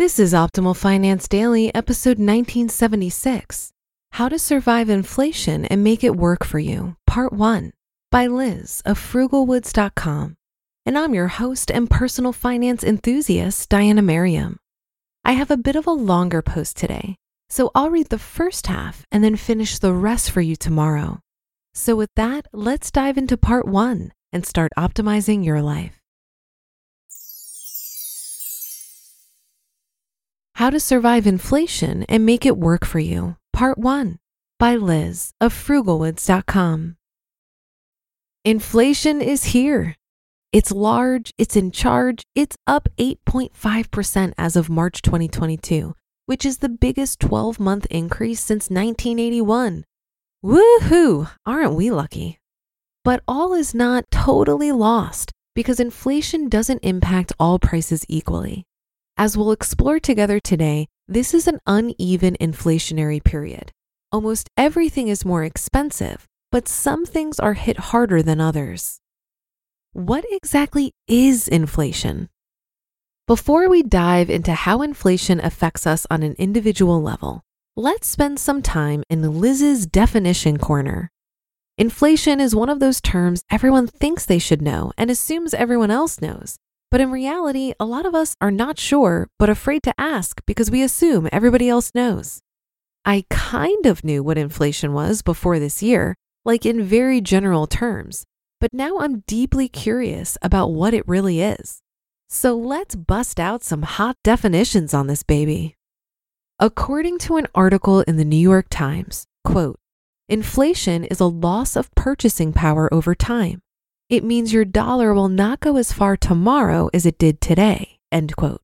This is Optimal Finance Daily, episode 1976 How to Survive Inflation and Make It Work for You, Part 1 by Liz of frugalwoods.com. And I'm your host and personal finance enthusiast, Diana Merriam. I have a bit of a longer post today, so I'll read the first half and then finish the rest for you tomorrow. So, with that, let's dive into part one and start optimizing your life. How to Survive Inflation and Make It Work for You, Part 1 by Liz of frugalwoods.com. Inflation is here. It's large, it's in charge, it's up 8.5% as of March 2022, which is the biggest 12 month increase since 1981. Woohoo! Aren't we lucky? But all is not totally lost because inflation doesn't impact all prices equally. As we'll explore together today, this is an uneven inflationary period. Almost everything is more expensive, but some things are hit harder than others. What exactly is inflation? Before we dive into how inflation affects us on an individual level, let's spend some time in Liz's definition corner. Inflation is one of those terms everyone thinks they should know and assumes everyone else knows, but in reality, a lot of us are not sure, but afraid to ask because we assume everybody else knows. I kind of knew what inflation was before this year, like in very general terms, but now I'm deeply curious about what it really is. So let's bust out some hot definitions on this baby. According to an article in the New York Times, quote, inflation is a loss of purchasing power over time it means your dollar will not go as far tomorrow as it did today. End quote.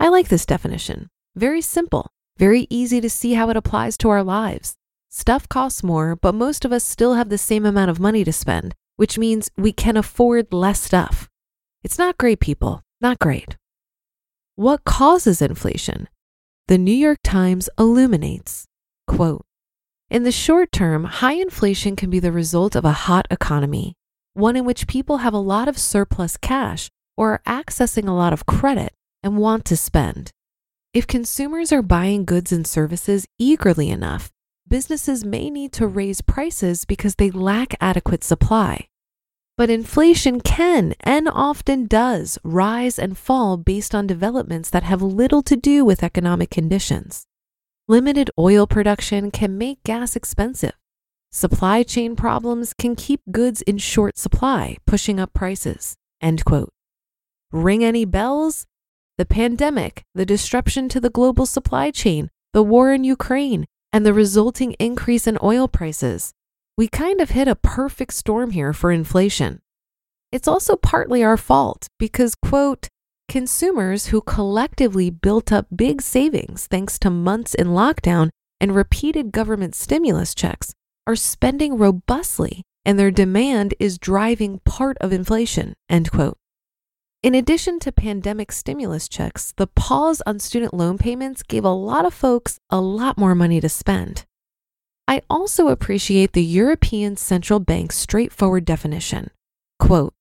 I like this definition. Very simple, very easy to see how it applies to our lives. Stuff costs more, but most of us still have the same amount of money to spend, which means we can afford less stuff. It's not great, people, not great. What causes inflation? The New York Times illuminates, quote, in the short term, high inflation can be the result of a hot economy, one in which people have a lot of surplus cash or are accessing a lot of credit and want to spend. If consumers are buying goods and services eagerly enough, businesses may need to raise prices because they lack adequate supply. But inflation can and often does rise and fall based on developments that have little to do with economic conditions. Limited oil production can make gas expensive, Supply chain problems can keep goods in short supply, pushing up prices. End quote. Ring any bells? The pandemic, the disruption to the global supply chain, the war in Ukraine, and the resulting increase in oil prices. We kind of hit a perfect storm here for inflation. It's also partly our fault because, quote, consumers who collectively built up big savings thanks to months in lockdown and repeated government stimulus checks are spending robustly and their demand is driving part of inflation, end quote. In addition to pandemic stimulus checks, the pause on student loan payments gave a lot of folks a lot more money to spend. I also appreciate the European Central Bank's straightforward definition. Quote,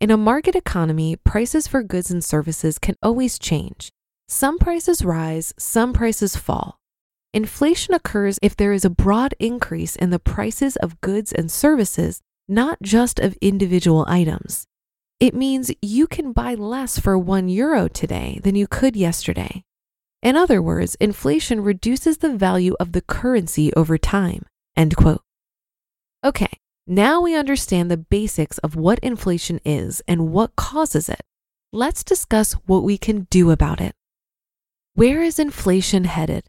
in a market economy, prices for goods and services can always change. Some prices rise, some prices fall. Inflation occurs if there is a broad increase in the prices of goods and services, not just of individual items. It means you can buy less for one euro today than you could yesterday. In other words, inflation reduces the value of the currency over time. End quote. Okay, now we understand the basics of what inflation is and what causes it. Let's discuss what we can do about it. Where is inflation headed?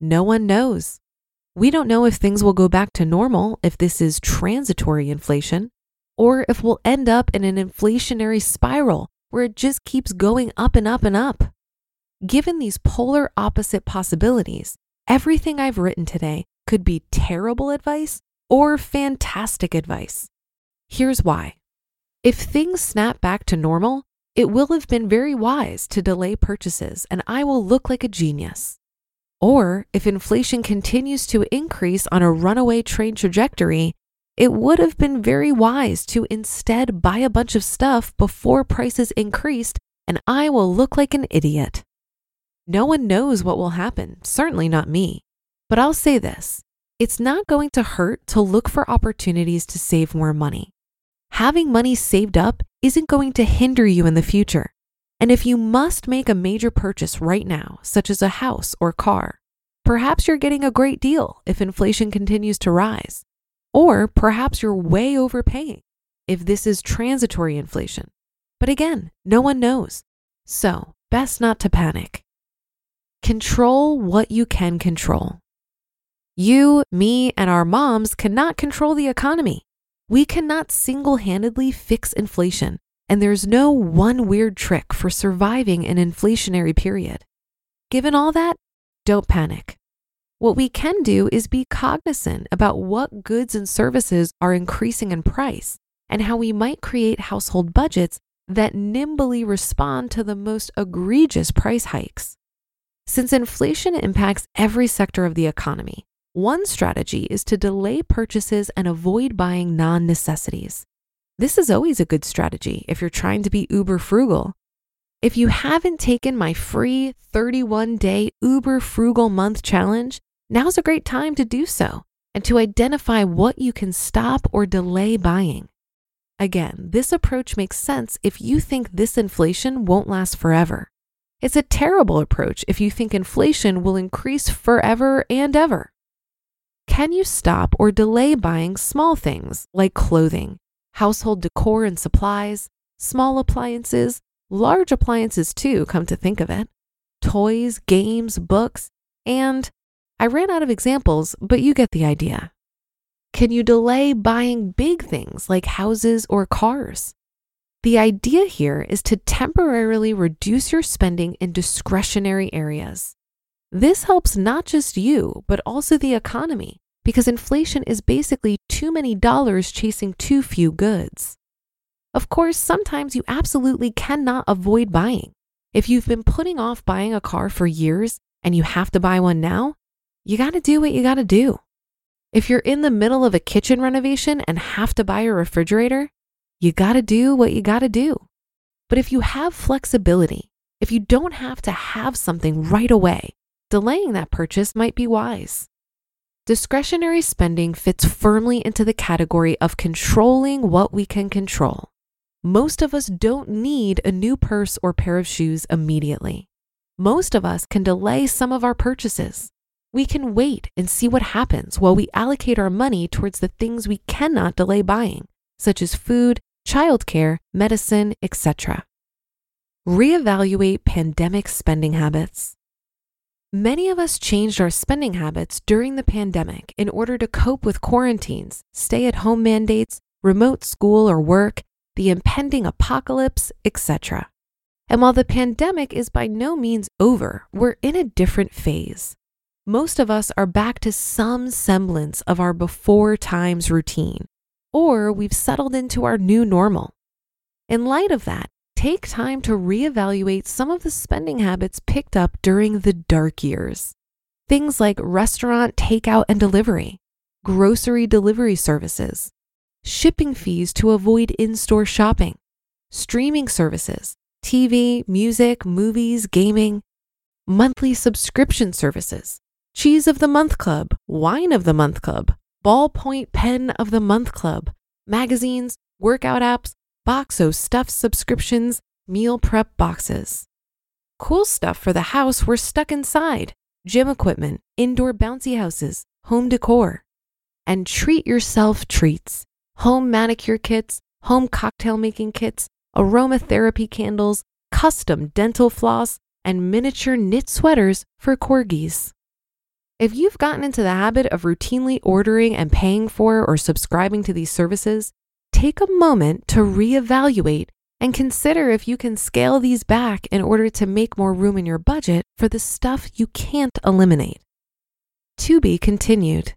No one knows. We don't know if things will go back to normal if this is transitory inflation, or if we'll end up in an inflationary spiral where it just keeps going up and up and up. Given these polar opposite possibilities, everything I've written today could be terrible advice or fantastic advice. Here's why. If things snap back to normal, it will have been very wise to delay purchases and I will look like a genius. Or if inflation continues to increase on a runaway train trajectory, it would have been very wise to instead buy a bunch of stuff before prices increased and I will look like an idiot. No one knows what will happen, certainly not me. But I'll say this it's not going to hurt to look for opportunities to save more money. Having money saved up isn't going to hinder you in the future. And if you must make a major purchase right now, such as a house or car, perhaps you're getting a great deal if inflation continues to rise. Or perhaps you're way overpaying if this is transitory inflation. But again, no one knows. So, best not to panic. Control what you can control. You, me, and our moms cannot control the economy. We cannot single handedly fix inflation, and there's no one weird trick for surviving an inflationary period. Given all that, don't panic. What we can do is be cognizant about what goods and services are increasing in price and how we might create household budgets that nimbly respond to the most egregious price hikes. Since inflation impacts every sector of the economy, one strategy is to delay purchases and avoid buying non necessities. This is always a good strategy if you're trying to be uber frugal. If you haven't taken my free 31 day uber frugal month challenge, now's a great time to do so and to identify what you can stop or delay buying. Again, this approach makes sense if you think this inflation won't last forever. It's a terrible approach if you think inflation will increase forever and ever. Can you stop or delay buying small things like clothing, household decor and supplies, small appliances, large appliances too, come to think of it, toys, games, books, and I ran out of examples, but you get the idea. Can you delay buying big things like houses or cars? The idea here is to temporarily reduce your spending in discretionary areas. This helps not just you, but also the economy because inflation is basically too many dollars chasing too few goods. Of course, sometimes you absolutely cannot avoid buying. If you've been putting off buying a car for years and you have to buy one now, you gotta do what you gotta do. If you're in the middle of a kitchen renovation and have to buy a refrigerator, you gotta do what you gotta do. But if you have flexibility, if you don't have to have something right away, delaying that purchase might be wise. Discretionary spending fits firmly into the category of controlling what we can control. Most of us don't need a new purse or pair of shoes immediately. Most of us can delay some of our purchases. We can wait and see what happens while we allocate our money towards the things we cannot delay buying, such as food, childcare, medicine, etc. Reevaluate pandemic spending habits. Many of us changed our spending habits during the pandemic in order to cope with quarantines, stay at home mandates, remote school or work, the impending apocalypse, etc. And while the pandemic is by no means over, we're in a different phase. Most of us are back to some semblance of our before times routine, or we've settled into our new normal. In light of that, take time to reevaluate some of the spending habits picked up during the dark years. Things like restaurant takeout and delivery, grocery delivery services, shipping fees to avoid in store shopping, streaming services, TV, music, movies, gaming, monthly subscription services, Cheese of the Month Club, Wine of the Month Club, Ballpoint Pen of the Month Club, magazines, workout apps, Boxo stuff subscriptions, meal prep boxes. Cool stuff for the house we're stuck inside gym equipment, indoor bouncy houses, home decor. And treat yourself treats home manicure kits, home cocktail making kits, aromatherapy candles, custom dental floss, and miniature knit sweaters for corgis. If you've gotten into the habit of routinely ordering and paying for or subscribing to these services, take a moment to reevaluate and consider if you can scale these back in order to make more room in your budget for the stuff you can't eliminate. To be continued.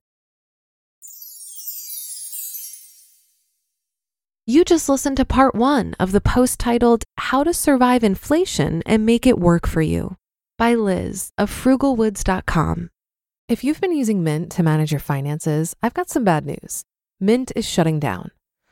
You just listened to part one of the post titled How to Survive Inflation and Make It Work for You by Liz of frugalwoods.com. If you've been using Mint to manage your finances, I've got some bad news. Mint is shutting down.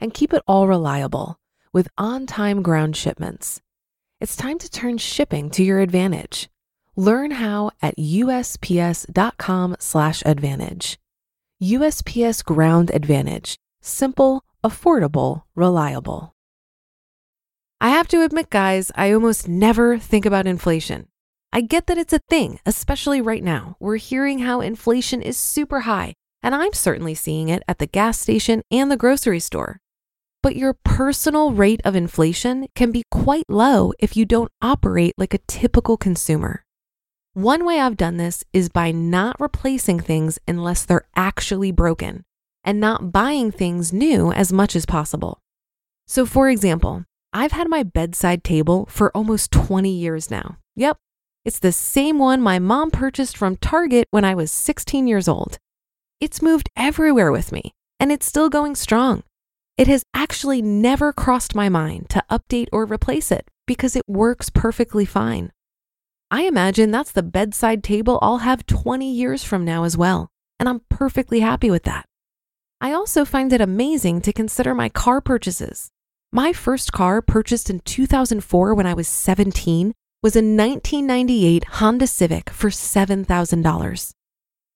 and keep it all reliable with on time ground shipments. It's time to turn shipping to your advantage. Learn how at usps.com/advantage. USPS Ground Advantage: simple, affordable, reliable. I have to admit, guys, I almost never think about inflation. I get that it's a thing, especially right now. We're hearing how inflation is super high, and I'm certainly seeing it at the gas station and the grocery store. But your personal rate of inflation can be quite low if you don't operate like a typical consumer. One way I've done this is by not replacing things unless they're actually broken and not buying things new as much as possible. So, for example, I've had my bedside table for almost 20 years now. Yep, it's the same one my mom purchased from Target when I was 16 years old. It's moved everywhere with me, and it's still going strong. It has actually never crossed my mind to update or replace it because it works perfectly fine. I imagine that's the bedside table I'll have 20 years from now as well, and I'm perfectly happy with that. I also find it amazing to consider my car purchases. My first car, purchased in 2004 when I was 17, was a 1998 Honda Civic for $7,000.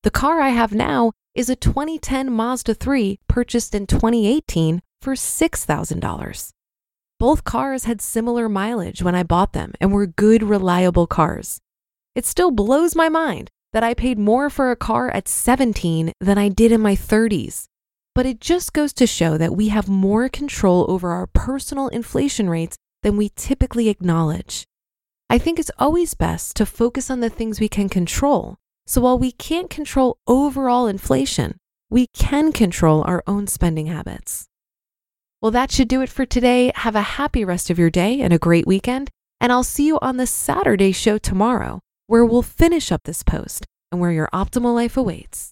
The car I have now is a 2010 Mazda 3 purchased in 2018 for $6,000. Both cars had similar mileage when I bought them and were good, reliable cars. It still blows my mind that I paid more for a car at 17 than I did in my 30s. But it just goes to show that we have more control over our personal inflation rates than we typically acknowledge. I think it's always best to focus on the things we can control. So while we can't control overall inflation, we can control our own spending habits. Well, that should do it for today. Have a happy rest of your day and a great weekend. And I'll see you on the Saturday show tomorrow, where we'll finish up this post and where your optimal life awaits.